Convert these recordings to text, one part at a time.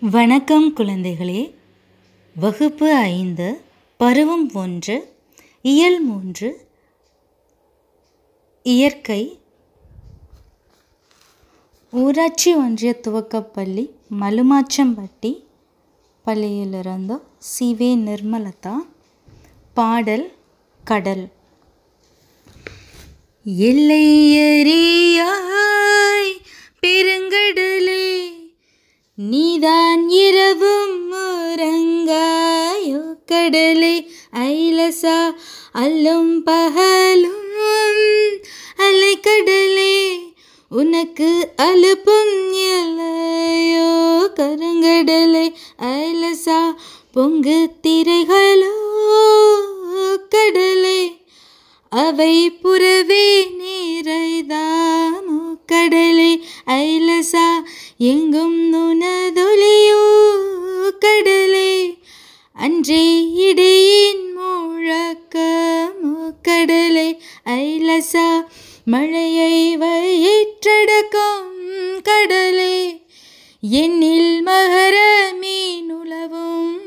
வணக்கம் குழந்தைகளே. வகுப்பு ஐந்து பருவம் ஒன்று இயல் மூன்று இயற்கை ஊராட்சி ஒன்றிய துவக்கப்பள்ளி மலுமாச்சம்பட்டி பள்ளியிலிருந்து சிவே நிர்மலதா பாடல் கடல். எல்லையறியாய் பெருங்கடலே நீதான் இரவும் உறங்காயோ கடலே ஐலசா அல்லும் பகலும் அலை கடலே உனக்கு அலுப்பும் எல்லையோ கருங்கடலே ஐலசா பொங்கு திரைகளோ கடலே. அவை புறவே நிறைதாமோ கடலே ஐலசா எங்கும் வயிற்றடக்கம் கடலே. என்னில் மகர மீனுலவும்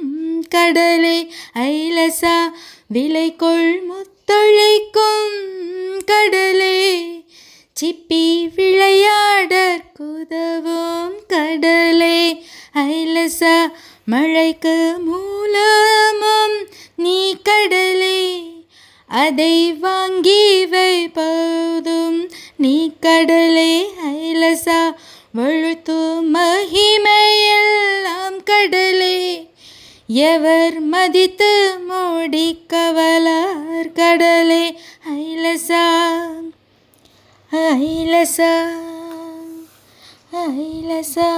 கடலே. ஐலசா விலைக்கொள் முத்தொழிக்கும் கடலே. சிப்பி விளையாடற்குதவும் கடலே. ஐலசா மழைக்கு மூலமும் நீ கடலே. அதை வாங்கி வைப்பதும் நீ கடலே ஐலசா வழுத்து மகிமையெல்லாம் கடலே. எவர் மதித்து மூடிக்கவலார் கடலே ஐலசா ஐலசா ஐலசா.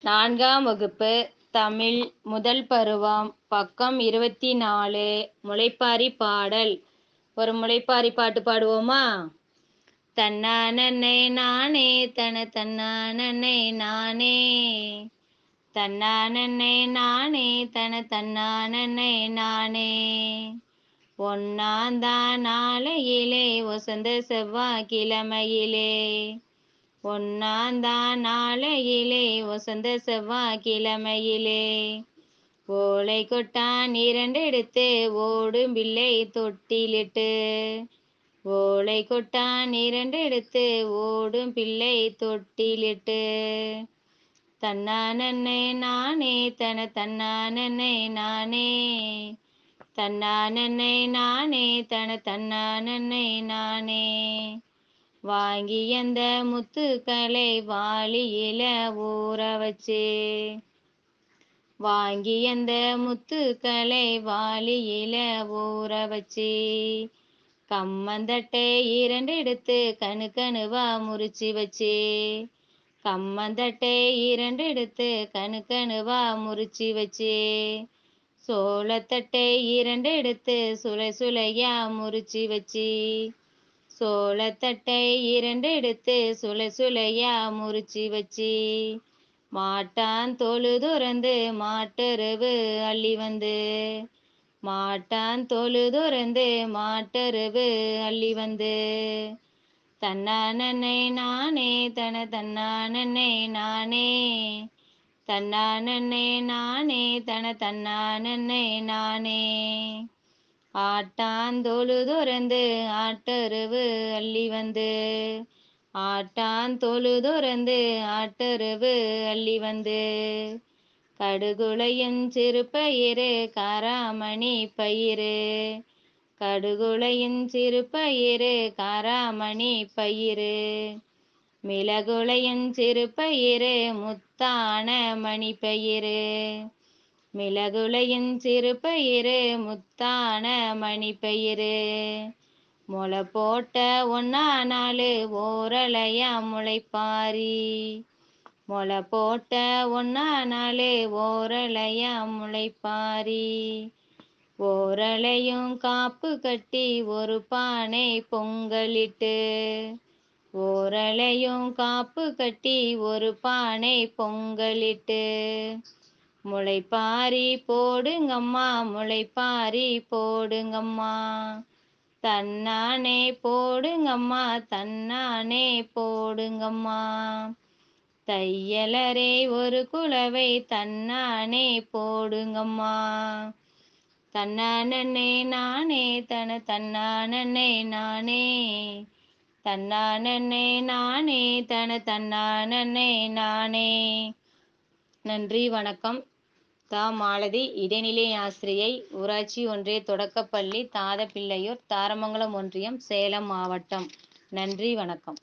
நான்காம் வகுப்பு தமிழ் முதல் பருவம் பக்கம் இருபத்தி நாலு முளைப்பாரி பாடல். ஒரு முளைப்பாரி பாட்டு பாடுவோமா? தன்னானன்னை நானே தன தன்னானன்னை நானே தன்னானன்னை நானே தன தன்னானன்னை நானே ஒன்னாந்தான் நாளையிலே வசந்த செவ்வாய் கிழமையிலே ஒன்னாந்தான் நாளையிலே வசந்த செவ்வாய் கிழமையிலே ஓலை கொட்டான் இரண்டெடுத்து ஓடும் பிள்ளை தொட்டிலிட்டு. ஓலை கொட்டான் இரண்டெடுத்து ஓடும் பிள்ளை தொட்டிலிட்டு. தன்னானே நானே தன தன்னானே நானே. தன்னானே நானே தன தன்னானே நானே. வாங்கி அந்த முத்துக்களை வாளியில ஊற வச்சு வாங்கி அந்த முத்துக்களை வாலியில ஊற வச்சு கம்மந்தட்டை இரண்டு எடுத்து கணு கணுவா முறிச்சு வச்சு கம்மந்தட்டை இரண்டு எடுத்து கணு கணுவா முறிச்சு வச்சு சோளத்தட்டை இரண்டு எடுத்து சுளை சுளையா முறிச்சு வச்சு சோளத்தட்டை இரண்டு எடுத்து சுளை சுளையா முறிச்சு வச்சு மாட்டான் தொழு துறந்து மாட்டருவு அள்ளி வந்து. மாட்டான் தொழு துறந்து மாட்டருவு அள்ளி வந்து. தன்னானன்னை நானே தன தன்னானன்னை நானே. தன்னானன்னை நானே தன தன்னானன்னை நானே. ஆட்டாந்தொழு துறந்து ஆட்டருவு அள்ளி வந்து. ஆட்டான் துறந்து ஆட்டருவு அள்ளி வந்து. கடுகுளையும் சிறுப்பயிறு காராமணி பயிறு. கடுகுளையும் சிறுப்பயிறு காராமணி பயிறு. மிளகுளையும் சிறுப்பயிறு முத்தான மணி பயிறு. மிளகுளையும் சிறு முத்தான மணி பயிறு. முளை போட்ட ஒன்னா நாலு ஓரலையா முளைப்பாரி. முளை போட்ட ஒன்னா நாலு ஓரலையா முளைப்பாரி. ஓரலையும் காப்பு கட்டி ஒரு பானை பொங்கலிட்டு. ஓரலையும் காப்பு கட்டி ஒரு பானை பொங்கலிட்டு. முளைப்பாரி போடுங்கம்மா முளைப்பாரி போடுங்கம்மா. தன்னானே போடுங்கம்மா தன்னானே போடுங்கம்மா. தையலரே ஒரு குலவை தன்னானே போடுங்கம்மா. தன்னானே நானே தன தன்னானே நானே. தன்னானே நானே தன தன்னானே நானே. நன்றி வணக்கம். தா மாலதி இடைநிலை ஆசிரியை ஊராட்சி ஒன்றிய தொடக்கப்பள்ளி தாதப்பிள்ளையூர் தாரமங்கலம் ஒன்றியம் சேலம் மாவட்டம். நன்றி வணக்கம்.